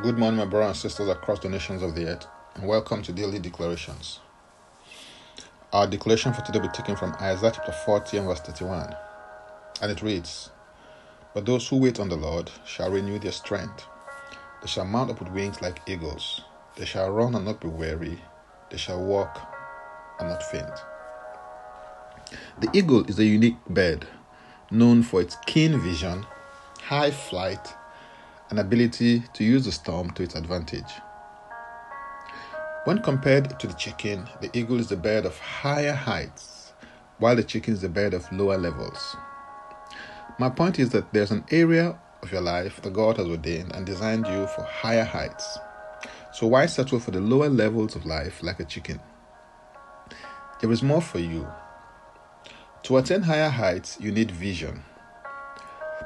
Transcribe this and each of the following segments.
Good morning, my brothers and sisters across the nations of the earth, and welcome to Daily Declarations. Our declaration for today will be taken from Isaiah chapter 40 and verse 31, and it reads But those who wait on the Lord shall renew their strength. They shall mount up with wings like eagles. They shall run and not be weary. They shall walk and not faint. The eagle is a unique bird known for its keen vision, high flight, and ability to use the storm to its advantage. When compared to the chicken, the eagle is the bird of higher heights, while the chicken is the bird of lower levels. My point is that there's an area of your life that God has ordained and designed you for higher heights. So why settle for the lower levels of life like a chicken? There is more for you. To attain higher heights, you need vision.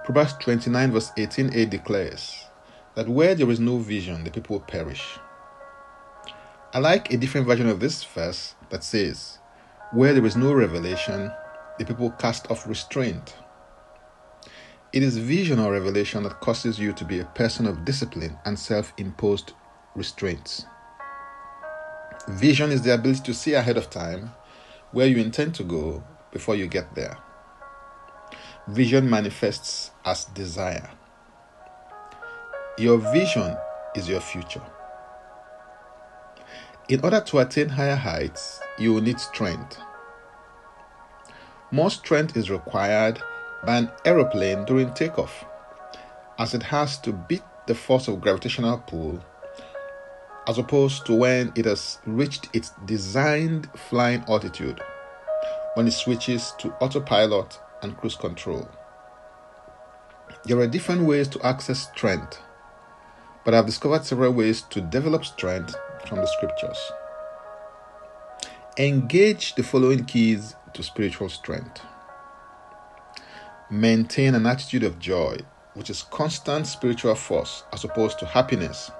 Proverbs 29, verse 18a declares that where there is no vision, the people will perish. I like a different version of this verse that says, Where there is no revelation, the people cast off restraint. It is vision or revelation that causes you to be a person of discipline and self imposed restraints. Vision is the ability to see ahead of time where you intend to go before you get there. Vision manifests as desire. Your vision is your future. In order to attain higher heights, you will need strength. More strength is required by an aeroplane during takeoff, as it has to beat the force of gravitational pull, as opposed to when it has reached its designed flying altitude, when it switches to autopilot and cruise control. There are different ways to access strength, but I've discovered several ways to develop strength from the scriptures. Engage the following keys to spiritual strength. Maintain an attitude of joy, which is constant spiritual force, as opposed to happiness,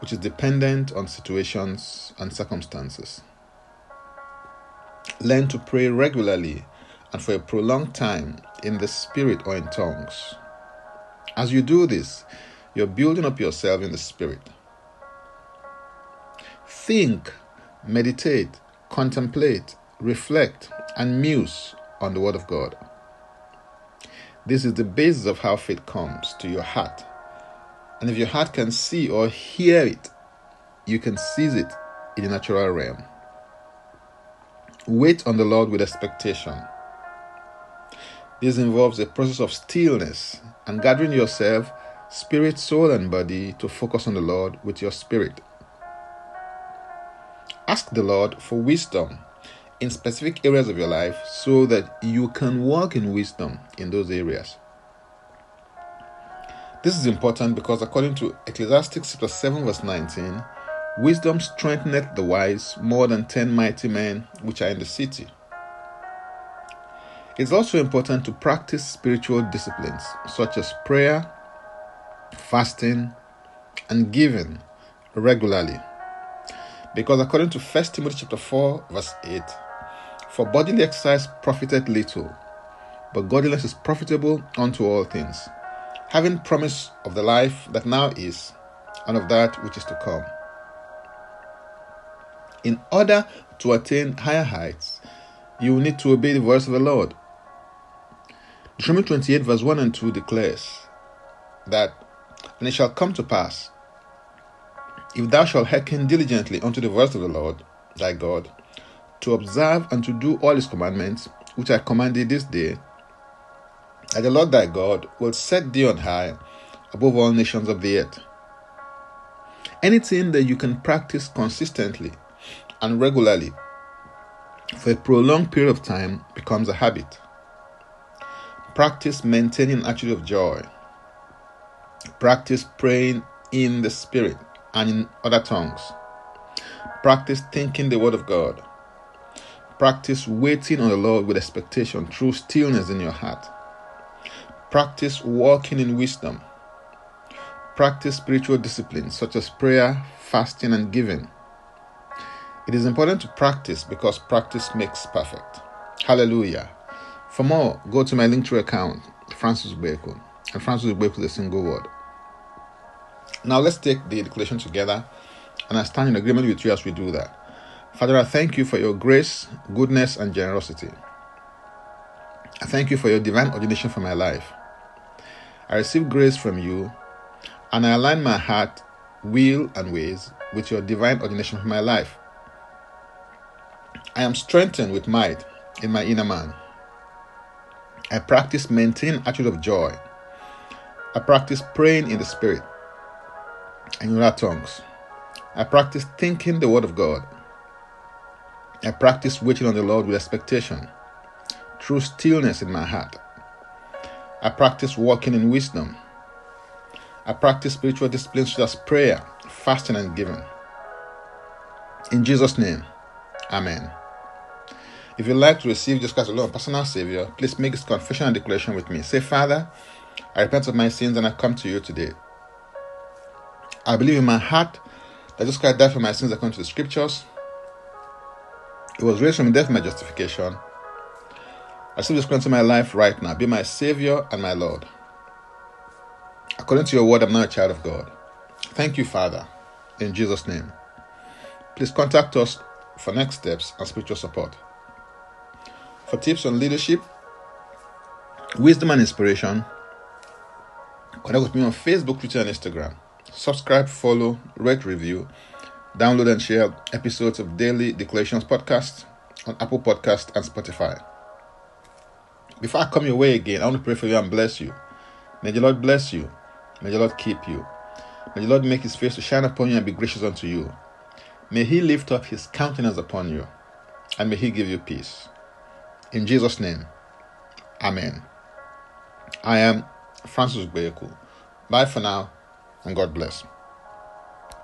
which is dependent on situations and circumstances. Learn to pray regularly and for a prolonged time in the spirit or in tongues. As you do this, you're building up yourself in the spirit. Think, meditate, contemplate, reflect, and muse on the Word of God. This is the basis of how faith comes to your heart. And if your heart can see or hear it, you can seize it in the natural realm. Wait on the Lord with expectation. This involves a process of stillness and gathering yourself, spirit, soul, and body, to focus on the Lord with your spirit. Ask the Lord for wisdom in specific areas of your life so that you can walk in wisdom in those areas. This is important because according to Ecclesiastes chapter 7 verse 19, wisdom strengtheneth the wise more than ten mighty men which are in the city. It's also important to practice spiritual disciplines such as prayer, fasting, and giving regularly. Because according to 1 Timothy chapter 4, verse 8, for bodily exercise profited little, but godliness is profitable unto all things, having promise of the life that now is, and of that which is to come. In order to attain higher heights, you need to obey the voice of the Lord. Deuteronomy 28, verse 1 and 2 declares that, And it shall come to pass, if thou shalt hearken diligently unto the voice of the Lord thy God, to observe and to do all his commandments, which I command thee this day, that the Lord thy God will set thee on high above all nations of the earth. Anything that you can practice consistently and regularly for a prolonged period of time becomes a habit. Practice maintaining an attitude of joy. Practice praying in the Spirit and in other tongues. Practice thinking the Word of God. Practice waiting on the Lord with expectation through stillness in your heart. Practice walking in wisdom. Practice spiritual disciplines such as prayer, fasting, and giving. It is important to practice because practice makes perfect. Hallelujah. For more, go to my Linktree account, Francis Ubeko. And Francis Ubeko is a single word. Now let's take the declaration together, and I stand in agreement with you as we do that. Father, I thank you for your grace, goodness, and generosity. I thank you for your divine ordination for my life. I receive grace from you, and I align my heart, will, and ways with your divine ordination for my life. I am strengthened with might in my inner man. I practice maintaining attitude of joy. I practice praying in the spirit and in other tongues. I practice thinking the word of God. I practice waiting on the Lord with expectation, through stillness in my heart. I practice walking in wisdom. I practice spiritual disciplines such as prayer, fasting, and giving. In Jesus' name, Amen. If you'd like to receive Jesus Christ alone, personal Savior, please make this confession and declaration with me. Say, Father, I repent of my sins and I come to you today. I believe in my heart that Jesus Christ died for my sins according to the scriptures. He was raised from death for my justification. I receive this Christ into my life right now. Be my Savior and my Lord. According to your word, I'm now a child of God. Thank you, Father, in Jesus' name. Please contact us for next steps and spiritual support. For tips on leadership, wisdom, and inspiration, connect with me on Facebook, Twitter, and Instagram. Subscribe, follow, rate, review, download, and share episodes of Daily Declarations Podcast on Apple Podcast and Spotify. Before I come your way again, I want to pray for you and bless you. May the Lord bless you. May the Lord keep you. May the Lord make his face to shine upon you and be gracious unto you. May he lift up his countenance upon you, and may he give you peace. In Jesus' name, Amen. I am Francis Gbeyeku. Bye for now, and God bless.